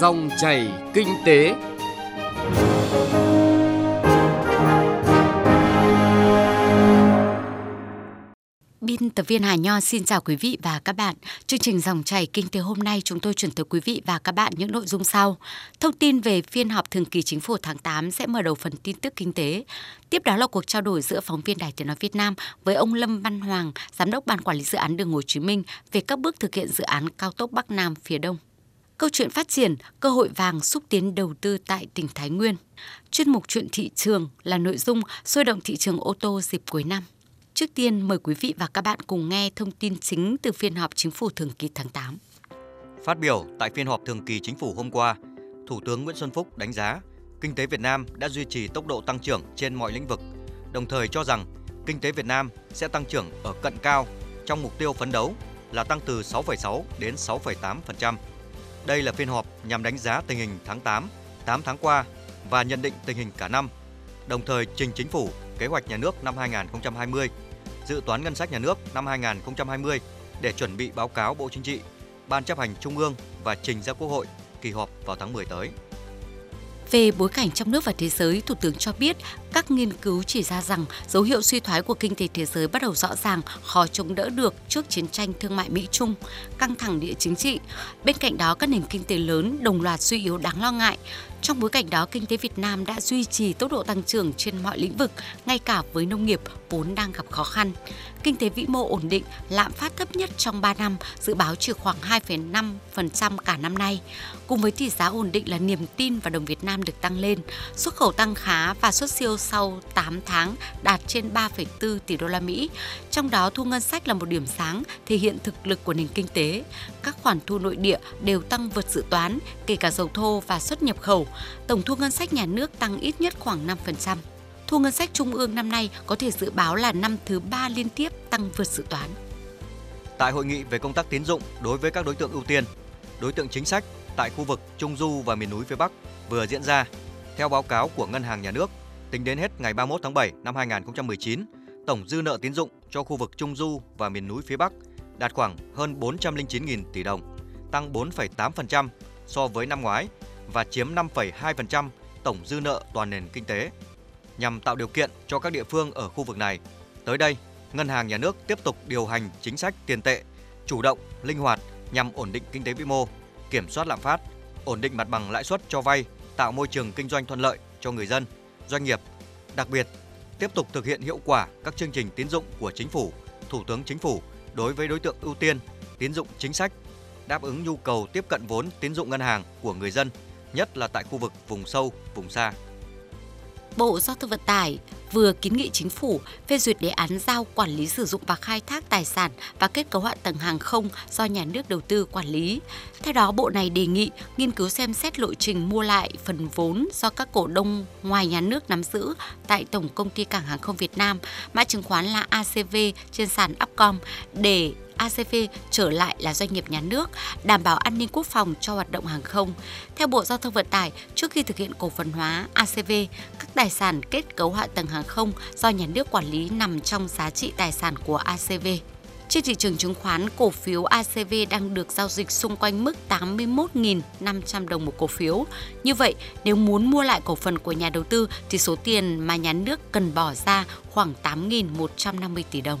Dòng chảy kinh tế. Biên tập viên Hà Nho xin chào quý vị và các bạn. Chương trình dòng chảy kinh tế hôm nay chúng tôi chuyển tới quý vị và các bạn những nội dung sau. Thông tin về phiên họp thường kỳ chính phủ tháng 8 sẽ mở đầu phần tin tức kinh tế. Tiếp đó là cuộc trao đổi giữa phóng viên Đài Tiếng nói Việt Nam với ông Lâm Văn Hoàng, giám đốc ban quản lý dự án đường Hồ Chí Minh về các bước thực hiện dự án cao tốc Bắc Nam phía Đông. Câu chuyện phát triển, cơ hội vàng xúc tiến đầu tư tại tỉnh Thái Nguyên. Chuyên mục chuyện thị trường là nội dung sôi động thị trường ô tô dịp cuối năm. Trước tiên mời quý vị và các bạn cùng nghe thông tin chính từ phiên họp chính phủ thường kỳ tháng 8. Phát biểu tại phiên họp thường kỳ chính phủ hôm qua, Thủ tướng Nguyễn Xuân Phúc đánh giá kinh tế Việt Nam đã duy trì tốc độ tăng trưởng trên mọi lĩnh vực, đồng thời cho rằng kinh tế Việt Nam sẽ tăng trưởng ở cận cao trong mục tiêu phấn đấu là tăng từ 6,6 đến 6,8%. Đây là phiên họp nhằm đánh giá tình hình tháng 8, 8 tháng qua và nhận định tình hình cả năm, đồng thời trình chính phủ kế hoạch nhà nước năm 2020 dự toán ngân sách nhà nước năm 2020 để chuẩn bị báo cáo Bộ Chính trị, Ban chấp hành Trung ương và trình ra Quốc hội kỳ họp vào tháng 10 tới. Về bối cảnh trong nước và thế giới, Thủ tướng cho biết các nghiên cứu chỉ ra rằng dấu hiệu suy thoái của kinh tế thế giới bắt đầu rõ ràng, khó chống đỡ được trước chiến tranh thương mại Mỹ-Trung, căng thẳng địa chính trị. Bên cạnh đó, các nền kinh tế lớn đồng loạt suy yếu đáng lo ngại. Trong bối cảnh đó, kinh tế Việt Nam đã duy trì tốc độ tăng trưởng trên mọi lĩnh vực, ngay cả với nông nghiệp vốn đang gặp khó khăn. Kinh tế vĩ mô ổn định, lạm phát thấp nhất trong 3 năm, dự báo chỉ khoảng 2,5% cả năm nay. Cùng với tỷ giá ổn định là niềm tin vào đồng Việt Nam được tăng lên, xuất khẩu tăng khá và xuất siêu sau 8 tháng đạt trên 3,4 tỷ đô la Mỹ. Trong đó thu ngân sách là một điểm sáng thể hiện thực lực của nền kinh tế. Các khoản thu nội địa đều tăng vượt dự toán, kể cả dầu thô và xuất nhập khẩu. Tổng thu ngân sách nhà nước tăng ít nhất khoảng 5%. Thu ngân sách trung ương năm nay có thể dự báo là năm thứ ba liên tiếp tăng vượt dự toán. Tại hội nghị về công tác tín dụng đối với các đối tượng ưu tiên, đối tượng chính sách tại khu vực Trung Du và miền núi phía Bắc vừa diễn ra, theo báo cáo của Ngân hàng Nhà nước, tính đến hết ngày 31 tháng 7 năm 2019, tổng dư nợ tín dụng cho khu vực Trung Du và miền núi phía Bắc đạt khoảng hơn 409.000 tỷ đồng, tăng 4,8% so với năm ngoái và chiếm 5,2% tổng dư nợ toàn nền kinh tế. Nhằm tạo điều kiện cho các địa phương ở khu vực này, tới đây, Ngân hàng Nhà nước tiếp tục điều hành chính sách tiền tệ, chủ động, linh hoạt nhằm ổn định kinh tế vĩ mô, kiểm soát lạm phát, ổn định mặt bằng lãi suất cho vay, tạo môi trường kinh doanh thuận lợi cho người dân, doanh nghiệp. Đặc biệt, tiếp tục thực hiện hiệu quả các chương trình tín dụng của chính phủ, Thủ tướng Chính phủ đối với đối tượng ưu tiên, tín dụng chính sách, đáp ứng nhu cầu tiếp cận vốn tín dụng ngân hàng của người dân, nhất là tại khu vực vùng sâu, vùng xa. Bộ Giao thông Vận tải vừa kiến nghị chính phủ phê duyệt đề án giao quản lý sử dụng và khai thác tài sản và kết cấu hạ tầng hàng không do nhà nước đầu tư quản lý. Theo đó, Bộ này đề nghị nghiên cứu xem xét lộ trình mua lại phần vốn do các cổ đông ngoài nhà nước nắm giữ tại Tổng Công ty Cảng Hàng không Việt Nam, mã chứng khoán là ACV trên sàn Upcom để ACV trở lại là doanh nghiệp nhà nước, đảm bảo an ninh quốc phòng cho hoạt động hàng không. Theo Bộ Giao thông Vận tải, trước khi thực hiện cổ phần hóa ACV, các tài sản kết cấu hạ tầng hàng không do nhà nước quản lý nằm trong giá trị tài sản của ACV. Trên thị trường chứng khoán, cổ phiếu ACV đang được giao dịch xung quanh mức 81.500 đồng một cổ phiếu. Như vậy, nếu muốn mua lại cổ phần của nhà đầu tư thì số tiền mà nhà nước cần bỏ ra khoảng 8.150 tỷ đồng.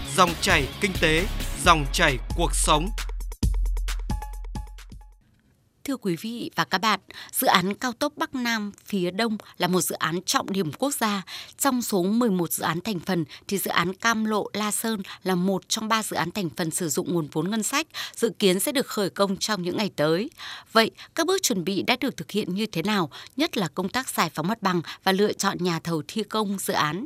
Dòng chảy kinh tế, dòng chảy cuộc sống. Thưa quý vị và các bạn, dự án cao tốc Bắc Nam phía Đông là một dự án trọng điểm quốc gia. Trong số 11 dự án thành phần thì dự án Cam Lộ La Sơn là một trong ba dự án thành phần sử dụng nguồn vốn ngân sách, dự kiến sẽ được khởi công trong những ngày tới. Vậy, các bước chuẩn bị đã được thực hiện như thế nào, nhất là công tác giải phóng mặt bằng và lựa chọn nhà thầu thi công dự án?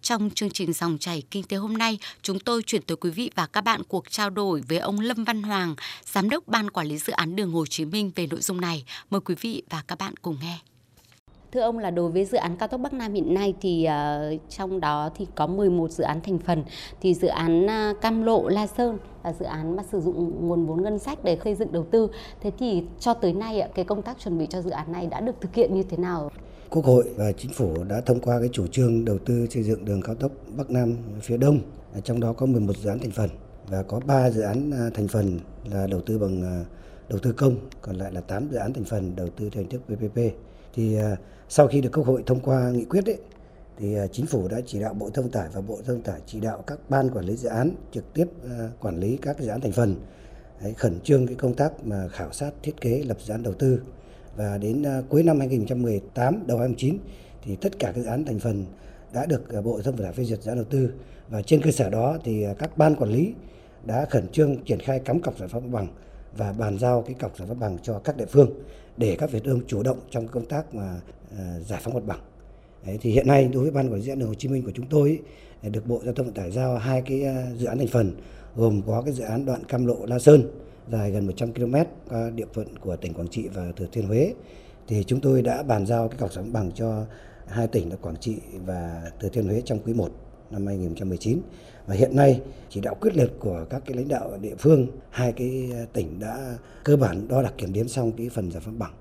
Trong chương trình dòng chảy kinh tế hôm nay, chúng tôi chuyển tới quý vị và các bạn cuộc trao đổi với ông Lâm Văn Hoàng, Giám đốc Ban Quản lý Dự án Đường Hồ Chí Minh về nội dung này. Mời quý vị và các bạn cùng nghe. Thưa ông là đối với dự án cao tốc Bắc Nam hiện nay thì uh, trong đó thì có 11 dự án thành phần thì dự án uh, Cam Lộ La Sơn là dự án mà sử dụng nguồn vốn ngân sách để xây dựng đầu tư. Thế thì cho tới nay cái công tác chuẩn bị cho dự án này đã được thực hiện như thế nào? Quốc hội và chính phủ đã thông qua cái chủ trương đầu tư xây dựng đường cao tốc Bắc Nam phía Đông, à, trong đó có 11 dự án thành phần và có 3 dự án à, thành phần là đầu tư bằng à, đầu tư công, còn lại là 8 dự án thành phần đầu tư theo hình thức PPP. Thì sau khi được Quốc hội thông qua nghị quyết ấy, thì chính phủ đã chỉ đạo Bộ Thông tải và Bộ Thông tải chỉ đạo các ban quản lý dự án trực tiếp quản lý các dự án thành phần Đấy, khẩn trương cái công tác mà khảo sát thiết kế lập dự án đầu tư và đến à, cuối năm 2018 đầu 2019 thì tất cả các dự án thành phần đã được à, Bộ Thông Vận tải phê duyệt dự án đầu tư và trên cơ sở đó thì à, các ban quản lý đã khẩn trương triển khai cắm cọc giải phóng bằng và bàn giao cái cọc giải phóng bằng cho các địa phương để các Việt ương chủ động trong công tác mà giải phóng mặt bằng. Đấy, thì hiện nay đối với ban quản lý dự án đường Hồ Chí Minh của chúng tôi ấy, được Bộ Giao thông Vận tải giao hai cái dự án thành phần gồm có cái dự án đoạn Cam Lộ La Sơn dài gần 100 km qua địa phận của tỉnh Quảng Trị và Thừa Thiên Huế. Thì chúng tôi đã bàn giao cái cọc sóng bằng cho hai tỉnh là Quảng Trị và Thừa Thiên Huế trong quý 1 năm 2019 và hiện nay, chỉ đạo quyết liệt của các cái lãnh đạo địa phương, hai cái tỉnh đã cơ bản đo đạc kiểm đếm xong cái phần giải phóng bằng.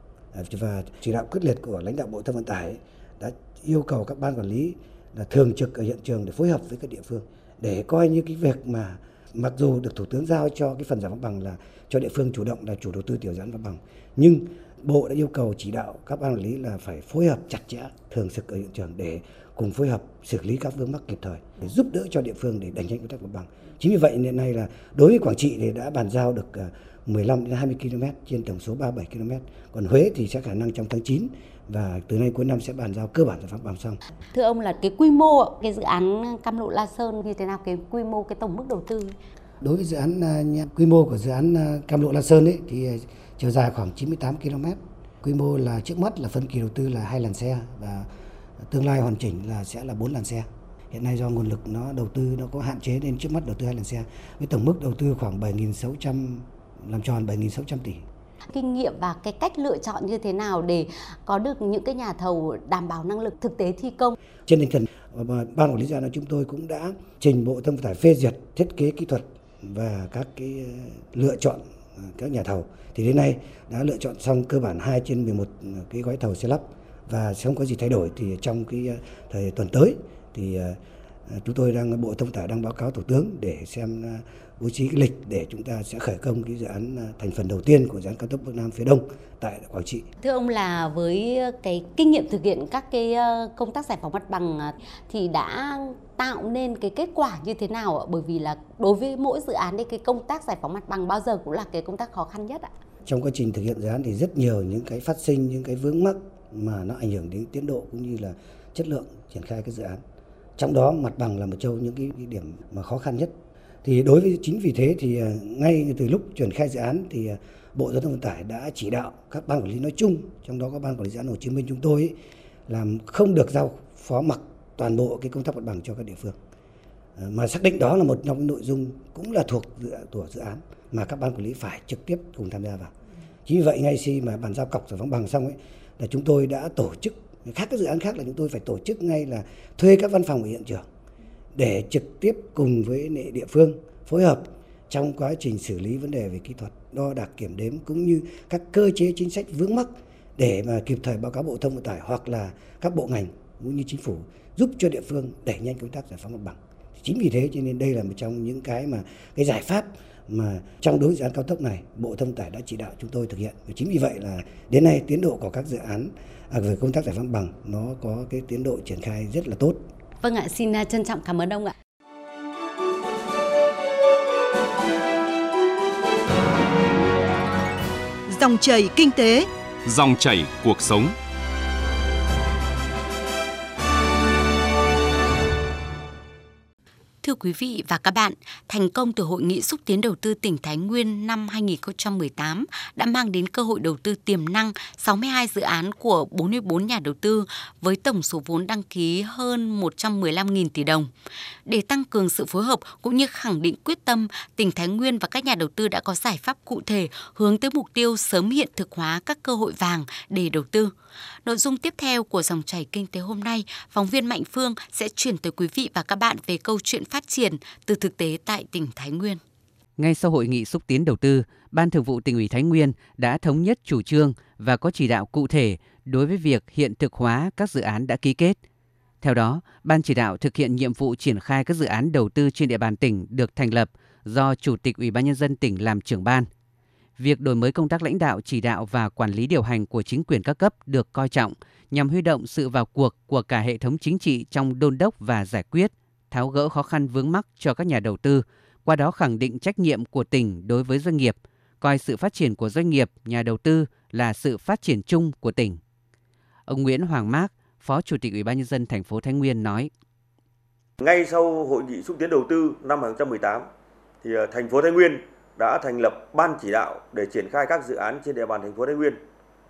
Và chỉ đạo quyết liệt của lãnh đạo bộ thông vận tải đã yêu cầu các ban quản lý là thường trực ở hiện trường để phối hợp với các địa phương để coi như cái việc mà mặc dù được thủ tướng giao cho cái phần giải phóng bằng là cho địa phương chủ động là chủ đầu tư tiểu giãn án bằng, nhưng bộ đã yêu cầu chỉ đạo các ban quản lý là phải phối hợp chặt chẽ, thường trực ở hiện trường để cùng phối hợp xử lý các vướng mắc kịp thời, để giúp đỡ cho địa phương để đẩy nhanh công tác mặt bằng. Chính vì vậy hiện nay là đối với Quảng Trị thì đã bàn giao được ờ, 15 đến 20 km trên tổng số 37 km. Còn Huế thì sẽ khả năng trong tháng 9 và từ nay cuối năm sẽ bàn giao cơ bản giải phóng bằng xong. Thưa ông là cái quy mô cái dự án Cam Lộ La Sơn như thế nào cái quy mô cái tổng mức đầu tư? Đối với dự án à, quy mô của dự án à, Cam Lộ La Sơn ấy thì chiều dài khoảng 98 km. Quy mô là trước mắt là phân kỳ đầu tư là hai làn xe và tương lai hoàn chỉnh là sẽ là bốn làn xe hiện nay do nguồn lực nó đầu tư nó có hạn chế nên trước mắt đầu tư hai làn xe với tổng mức đầu tư khoảng 7.600 làm tròn 7.600 tỷ kinh nghiệm và cái cách lựa chọn như thế nào để có được những cái nhà thầu đảm bảo năng lực thực tế thi công. Trên tinh thần ờ, ban quản lý dự án chúng tôi cũng đã trình Bộ Thông vận tải phê duyệt thiết kế kỹ thuật và các cái ờ, lựa chọn ờ, các nhà thầu thì đến nay đã lựa chọn xong cơ bản 2 trên 11 cái gói thầu xây lắp và không có gì thay đổi thì trong cái thời tuần tới thì chúng tôi đang, bộ thông tải đang báo cáo thủ tướng để xem bố trí cái lịch để chúng ta sẽ khởi công cái dự án thành phần đầu tiên của dự án cao tốc Bắc Nam phía Đông tại Quảng Trị. Thưa ông là với cái kinh nghiệm thực hiện các cái công tác giải phóng mặt bằng thì đã tạo nên cái kết quả như thế nào ạ? Bởi vì là đối với mỗi dự án thì cái công tác giải phóng mặt bằng bao giờ cũng là cái công tác khó khăn nhất ạ. Trong quá trình thực hiện dự án thì rất nhiều những cái phát sinh những cái vướng mắc mà nó ảnh hưởng đến tiến độ cũng như là chất lượng triển khai cái dự án. Trong đó mặt bằng là một châu những cái điểm mà khó khăn nhất. Thì đối với chính vì thế thì à, ngay từ lúc triển khai dự án thì à, Bộ Giao thông Vận tải đã chỉ đạo các ban quản lý nói chung, trong đó có ban quản lý dự án Hồ Chí Minh chúng tôi ấy, làm không được giao phó mặc toàn bộ cái công tác mặt bằng cho các địa phương. À, mà xác định đó là một trong những nội dung cũng là thuộc dự, của dự án mà các ban quản lý phải trực tiếp cùng tham gia vào. Chính vì vậy ngay khi mà bàn giao cọc giải phóng bằng xong ấy là chúng tôi đã tổ chức khác các dự án khác là chúng tôi phải tổ chức ngay là thuê các văn phòng ở hiện trường để trực tiếp cùng với địa phương phối hợp trong quá trình xử lý vấn đề về kỹ thuật đo đạc kiểm đếm cũng như các cơ chế chính sách vướng mắc để mà kịp thời báo cáo bộ thông vận tải hoặc là các bộ ngành cũng như chính phủ giúp cho địa phương đẩy nhanh công tác giải phóng mặt bằng chính vì thế cho nên đây là một trong những cái mà cái giải pháp mà trong đối dự án cao tốc này Bộ Thông tải đã chỉ đạo chúng tôi thực hiện và chính vì vậy là đến nay tiến độ của các dự án à, về công tác giải phóng bằng nó có cái tiến độ triển khai rất là tốt. Vâng ạ, xin à, trân trọng cảm ơn ông ạ. Dòng chảy kinh tế, dòng chảy cuộc sống. Thưa quý vị và các bạn, thành công từ Hội nghị xúc tiến đầu tư tỉnh Thái Nguyên năm 2018 đã mang đến cơ hội đầu tư tiềm năng 62 dự án của 44 nhà đầu tư với tổng số vốn đăng ký hơn 115.000 tỷ đồng. Để tăng cường sự phối hợp cũng như khẳng định quyết tâm, tỉnh Thái Nguyên và các nhà đầu tư đã có giải pháp cụ thể hướng tới mục tiêu sớm hiện thực hóa các cơ hội vàng để đầu tư. Nội dung tiếp theo của dòng chảy kinh tế hôm nay, phóng viên Mạnh Phương sẽ chuyển tới quý vị và các bạn về câu chuyện phát triển từ thực tế tại tỉnh Thái Nguyên. Ngay sau hội nghị xúc tiến đầu tư, Ban Thường vụ tỉnh ủy Thái Nguyên đã thống nhất chủ trương và có chỉ đạo cụ thể đối với việc hiện thực hóa các dự án đã ký kết. Theo đó, Ban chỉ đạo thực hiện nhiệm vụ triển khai các dự án đầu tư trên địa bàn tỉnh được thành lập do Chủ tịch Ủy ban nhân dân tỉnh làm trưởng ban. Việc đổi mới công tác lãnh đạo, chỉ đạo và quản lý điều hành của chính quyền các cấp được coi trọng nhằm huy động sự vào cuộc của cả hệ thống chính trị trong đôn đốc và giải quyết, tháo gỡ khó khăn vướng mắc cho các nhà đầu tư, qua đó khẳng định trách nhiệm của tỉnh đối với doanh nghiệp, coi sự phát triển của doanh nghiệp, nhà đầu tư là sự phát triển chung của tỉnh. Ông Nguyễn Hoàng Mác, Phó Chủ tịch Ủy ban nhân dân thành phố Thái Nguyên nói: Ngay sau hội nghị xúc tiến đầu tư năm 2018 thì ờ, thành phố Thái Nguyên đã thành lập ban chỉ đạo để triển khai các dự án trên địa bàn thành phố Thái Nguyên,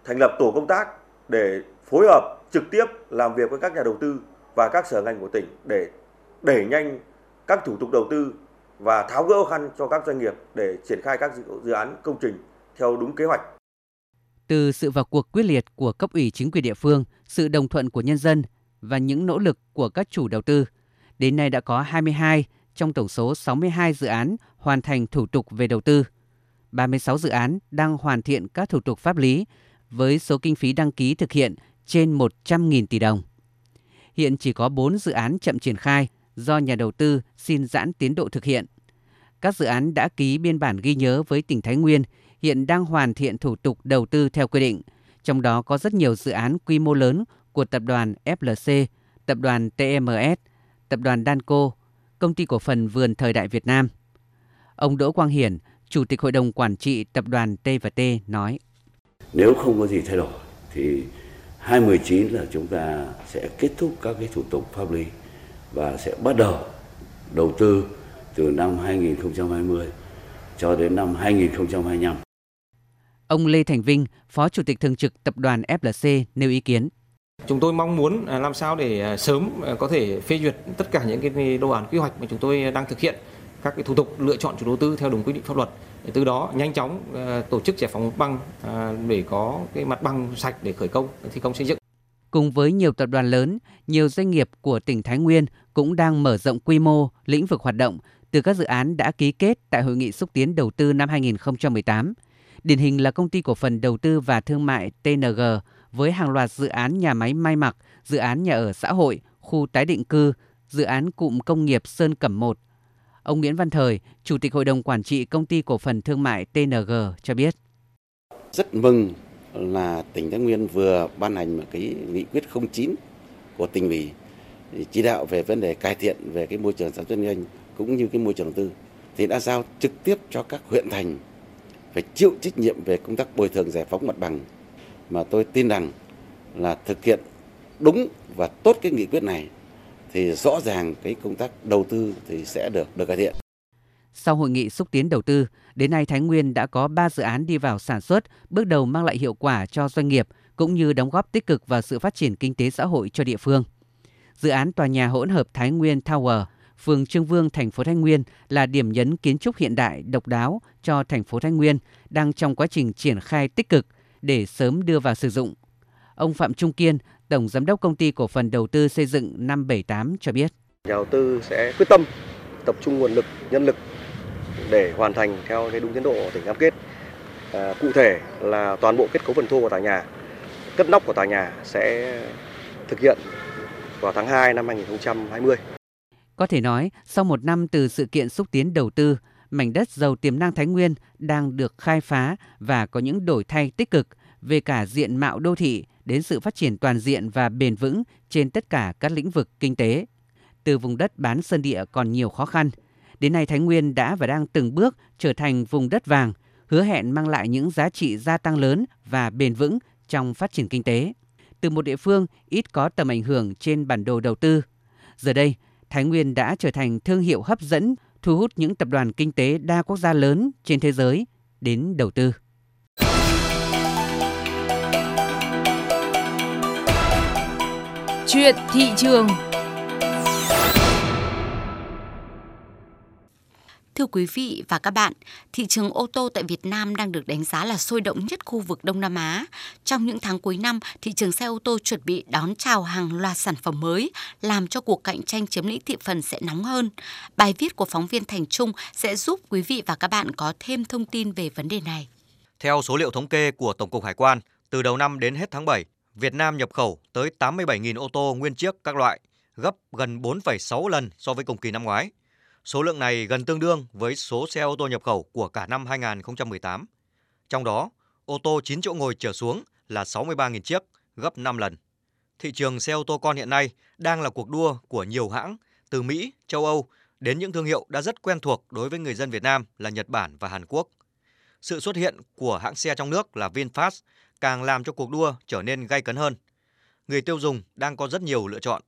thành lập tổ công tác để phối hợp trực tiếp làm việc với các nhà đầu tư và các sở ngành của tỉnh để đẩy nhanh các thủ tục đầu tư và tháo gỡ khó khăn cho các doanh nghiệp để triển khai các dự án công trình theo đúng kế hoạch. Từ sự vào cuộc quyết liệt của cấp ủy chính quyền địa phương, sự đồng thuận của nhân dân và những nỗ lực của các chủ đầu tư, đến nay đã có 22 trong tổng số 62 dự án hoàn thành thủ tục về đầu tư. 36 dự án đang hoàn thiện các thủ tục pháp lý với số kinh phí đăng ký thực hiện trên 100.000 tỷ đồng. Hiện chỉ có 4 dự án chậm triển khai do nhà đầu tư xin giãn tiến độ thực hiện. Các dự án đã ký biên bản ghi nhớ với tỉnh Thái Nguyên hiện đang hoàn thiện thủ tục đầu tư theo quy định, trong đó có rất nhiều dự án quy mô lớn của tập đoàn FLC, tập đoàn TMS, tập đoàn Danco, công ty cổ phần Vườn Thời đại Việt Nam. Ông Đỗ Quang Hiển, Chủ tịch Hội đồng Quản trị Tập đoàn T&T nói. Nếu không có gì thay đổi thì 2019 là chúng ta sẽ kết thúc các cái thủ tục pháp lý và sẽ bắt đầu đầu tư từ năm 2020 cho đến năm 2025. Ông Lê Thành Vinh, Phó Chủ tịch Thường trực Tập đoàn FLC nêu ý kiến. Chúng tôi mong muốn làm sao để sớm có thể phê duyệt tất cả những cái đồ án quy hoạch mà chúng tôi đang thực hiện các cái thủ tục lựa chọn chủ đầu tư theo đúng quy định pháp luật để từ đó nhanh chóng tổ chức giải phóng mặt bằng để có cái mặt bằng sạch để khởi công thi công xây dựng. Cùng với nhiều tập đoàn lớn, nhiều doanh nghiệp của tỉnh Thái Nguyên cũng đang mở rộng quy mô, lĩnh vực hoạt động từ các dự án đã ký kết tại Hội nghị xúc tiến đầu tư năm 2018. Điển hình là công ty cổ phần đầu tư và thương mại TNG với hàng loạt dự án nhà máy may mặc, dự án nhà ở xã hội, khu tái định cư, dự án cụm công nghiệp Sơn Cẩm 1. Ông Nguyễn Văn Thời, Chủ tịch Hội đồng Quản trị Công ty Cổ phần Thương mại TNG cho biết. Rất mừng là tỉnh Thái Nguyên vừa ban hành một cái nghị quyết 09 của tỉnh ủy chỉ đạo về vấn đề cải thiện về cái môi trường sản xuất kinh doanh cũng như cái môi trường tư thì đã giao trực tiếp cho các huyện thành phải chịu trách nhiệm về công tác bồi thường giải phóng mặt bằng mà tôi tin rằng là thực hiện đúng và tốt cái nghị quyết này thì rõ ràng cái công tác đầu tư thì sẽ được được cải thiện. Sau hội nghị xúc tiến đầu tư, đến nay Thái Nguyên đã có 3 dự án đi vào sản xuất, bước đầu mang lại hiệu quả cho doanh nghiệp cũng như đóng góp tích cực vào sự phát triển kinh tế xã hội cho địa phương. Dự án tòa nhà hỗn hợp Thái Nguyên Tower, phường Trương Vương, thành phố Thái Nguyên là điểm nhấn kiến trúc hiện đại độc đáo cho thành phố Thái Nguyên đang trong quá trình triển khai tích cực để sớm đưa vào sử dụng. Ông Phạm Trung Kiên, Tổng Giám đốc Công ty Cổ phần Đầu tư Xây dựng 578 cho biết. Nhà đầu tư sẽ quyết tâm tập trung nguồn lực, nhân lực để hoàn thành theo cái đúng tiến độ tỉnh cam kết. À, cụ thể là toàn bộ kết cấu phần thô của tòa nhà, cất nóc của tòa nhà sẽ thực hiện vào tháng 2 năm 2020. Có thể nói, sau một năm từ sự kiện xúc tiến đầu tư, mảnh đất giàu tiềm năng Thái Nguyên đang được khai phá và có những đổi thay tích cực về cả diện mạo đô thị đến sự phát triển toàn diện và bền vững trên tất cả các lĩnh vực kinh tế. Từ vùng đất bán sơn địa còn nhiều khó khăn, đến nay Thái Nguyên đã và đang từng bước trở thành vùng đất vàng, hứa hẹn mang lại những giá trị gia tăng lớn và bền vững trong phát triển kinh tế. Từ một địa phương ít có tầm ảnh hưởng trên bản đồ đầu tư, giờ đây Thái Nguyên đã trở thành thương hiệu hấp dẫn, thu hút những tập đoàn kinh tế đa quốc gia lớn trên thế giới đến đầu tư. Chuyện thị trường Thưa quý vị và các bạn, thị trường ô tô tại Việt Nam đang được đánh giá là sôi động nhất khu vực Đông Nam Á. Trong những tháng cuối năm, thị trường xe ô tô chuẩn bị đón chào hàng loạt sản phẩm mới, làm cho cuộc cạnh tranh chiếm lĩnh thị phần sẽ nóng hơn. Bài viết của phóng viên Thành Trung sẽ giúp quý vị và các bạn có thêm thông tin về vấn đề này. Theo số liệu thống kê của Tổng cục Hải quan, từ đầu năm đến hết tháng 7, Việt Nam nhập khẩu tới 87.000 ô tô nguyên chiếc các loại, gấp gần 4,6 lần so với cùng kỳ năm ngoái. Số lượng này gần tương đương với số xe ô tô nhập khẩu của cả năm 2018. Trong đó, ô tô 9 chỗ ngồi trở xuống là 63.000 chiếc, gấp 5 lần. Thị trường xe ô tô con hiện nay đang là cuộc đua của nhiều hãng từ Mỹ, châu Âu đến những thương hiệu đã rất quen thuộc đối với người dân Việt Nam là Nhật Bản và Hàn Quốc. Sự xuất hiện của hãng xe trong nước là VinFast càng làm cho cuộc đua trở nên gay cấn hơn. Người tiêu dùng đang có rất nhiều lựa chọn.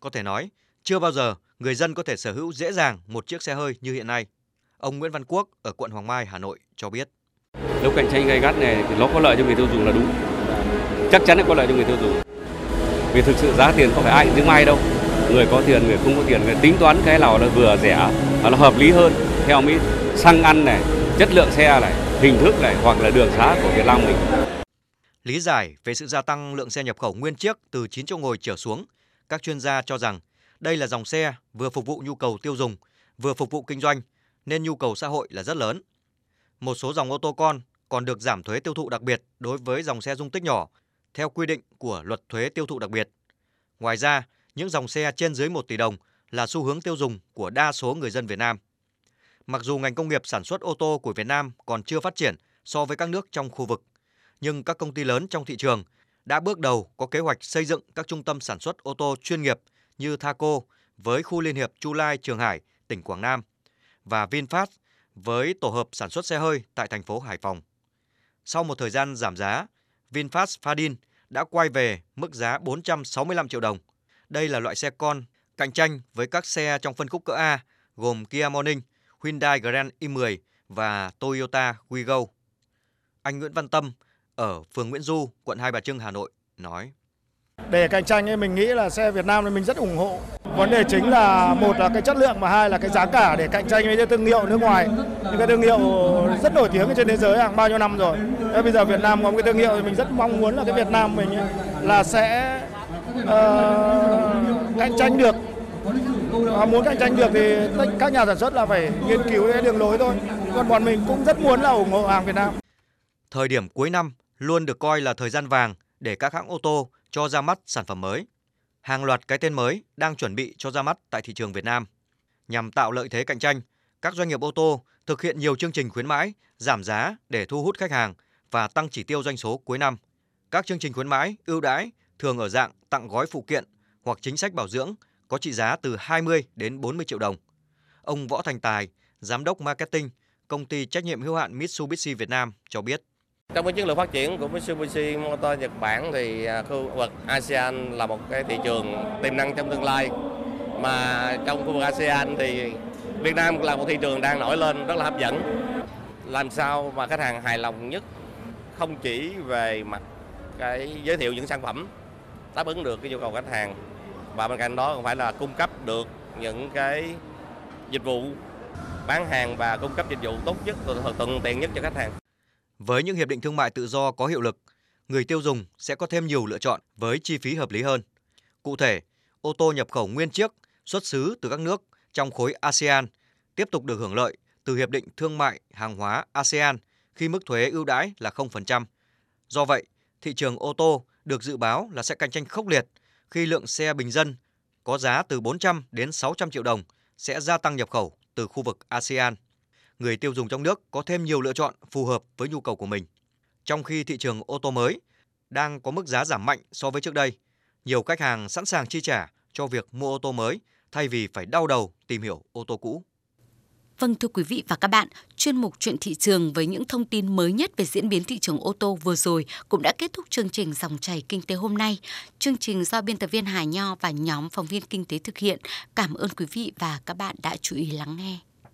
Có thể nói, chưa bao giờ người dân có thể sở hữu dễ dàng một chiếc xe hơi như hiện nay. Ông Nguyễn Văn Quốc ở quận Hoàng Mai, Hà Nội cho biết. Nếu cạnh tranh gay gắt này thì nó có lợi cho người tiêu dùng là đúng. Chắc chắn là có lợi cho người tiêu dùng. Vì thực sự giá tiền không phải ai cũng may đâu. Người có tiền, người không có tiền, người tính toán cái nào là vừa rẻ và nó hợp lý hơn. Theo Mỹ, xăng ăn này, chất lượng xe này, hình thức này hoặc là đường xá của Việt Nam mình. Lý giải về sự gia tăng lượng xe nhập khẩu nguyên chiếc từ 9 chỗ ngồi trở xuống, các chuyên gia cho rằng đây là dòng xe vừa phục vụ nhu cầu tiêu dùng, vừa phục vụ kinh doanh, nên nhu cầu xã hội là rất lớn. Một số dòng ô tô con còn được giảm thuế tiêu thụ đặc biệt đối với dòng xe dung tích nhỏ, theo quy định của luật thuế tiêu thụ đặc biệt. Ngoài ra, những dòng xe trên dưới 1 tỷ đồng là xu hướng tiêu dùng của đa số người dân Việt Nam. Mặc dù ngành công nghiệp sản xuất ô tô của Việt Nam còn chưa phát triển so với các nước trong khu vực, nhưng các công ty lớn trong thị trường đã bước đầu có kế hoạch xây dựng các trung tâm sản xuất ô tô chuyên nghiệp như Thaco với khu liên hiệp Chu Lai Trường Hải, tỉnh Quảng Nam và VinFast với tổ hợp sản xuất xe hơi tại thành phố Hải Phòng. Sau một thời gian giảm giá, VinFast Fadin đã quay về mức giá 465 triệu đồng. Đây là loại xe con cạnh tranh với các xe trong phân khúc cỡ A gồm Kia Morning, Hyundai Grand i10 và Toyota Wigo. Anh Nguyễn Văn Tâm ở phường Nguyễn Du, quận Hai Bà Trưng, Hà Nội nói. Để cạnh tranh ấy mình nghĩ là xe Việt Nam thì mình rất ủng hộ. Vấn đề chính là một là cái chất lượng mà hai là cái giá cả để cạnh tranh với những thương hiệu nước ngoài. Những cái thương hiệu rất nổi tiếng trên thế giới hàng bao nhiêu năm rồi. Thế bây giờ Việt Nam có một cái thương hiệu thì mình rất mong muốn là cái Việt Nam mình là sẽ uh, cạnh tranh được và muốn cạnh tranh được thì các nhà sản xuất là phải nghiên cứu cái đường lối thôi. Còn bọn mình cũng rất muốn là ủng hộ hàng Việt Nam. Thời điểm cuối năm luôn được coi là thời gian vàng để các hãng ô tô cho ra mắt sản phẩm mới. Hàng loạt cái tên mới đang chuẩn bị cho ra mắt tại thị trường Việt Nam. Nhằm tạo lợi thế cạnh tranh, các doanh nghiệp ô tô thực hiện nhiều chương trình khuyến mãi, giảm giá để thu hút khách hàng và tăng chỉ tiêu doanh số cuối năm. Các chương trình khuyến mãi, ưu đãi thường ở dạng tặng gói phụ kiện hoặc chính sách bảo dưỡng có trị giá từ 20 đến 40 triệu đồng. Ông Võ Thành Tài, giám đốc marketing công ty trách nhiệm hữu hạn Mitsubishi Việt Nam cho biết. Trong cái chiến lược phát triển của Mitsubishi Motor Nhật Bản thì à, khu vực ASEAN là một cái thị trường tiềm năng trong tương lai. Mà trong khu vực ASEAN thì Việt Nam là một thị trường đang nổi lên rất là hấp dẫn. Làm sao mà khách hàng hài lòng nhất không chỉ về mặt cái giới thiệu những sản phẩm đáp ứng được cái nhu cầu khách hàng và bên cạnh đó còn phải là cung cấp được những cái dịch vụ bán hàng và cung cấp dịch vụ tốt nhất, thuận tiện nhất cho khách hàng. Với những hiệp định thương mại tự do có hiệu lực, người tiêu dùng sẽ có thêm nhiều lựa chọn với chi phí hợp lý hơn. Cụ thể, ô tô nhập khẩu nguyên chiếc xuất xứ từ các nước trong khối ASEAN tiếp tục được hưởng lợi từ hiệp định thương mại hàng hóa ASEAN khi mức thuế ưu đãi là 0%. Do vậy, thị trường ô tô được dự báo là sẽ cạnh tranh khốc liệt khi lượng xe bình dân có giá từ 400 đến 600 triệu đồng sẽ gia tăng nhập khẩu từ khu vực ASEAN người tiêu dùng trong nước có thêm nhiều lựa chọn phù hợp với nhu cầu của mình. Trong khi thị trường ô tô mới đang có mức giá giảm mạnh so với trước đây, nhiều khách hàng sẵn sàng chi trả cho việc mua ô tô mới thay vì phải đau đầu tìm hiểu ô tô cũ. Vâng thưa quý vị và các bạn, chuyên mục chuyện thị trường với những thông tin mới nhất về diễn biến thị trường ô tô vừa rồi cũng đã kết thúc chương trình dòng chảy kinh tế hôm nay. Chương trình do biên tập viên Hà Nho và nhóm phóng viên kinh tế thực hiện. Cảm ơn quý vị và các bạn đã chú ý lắng nghe.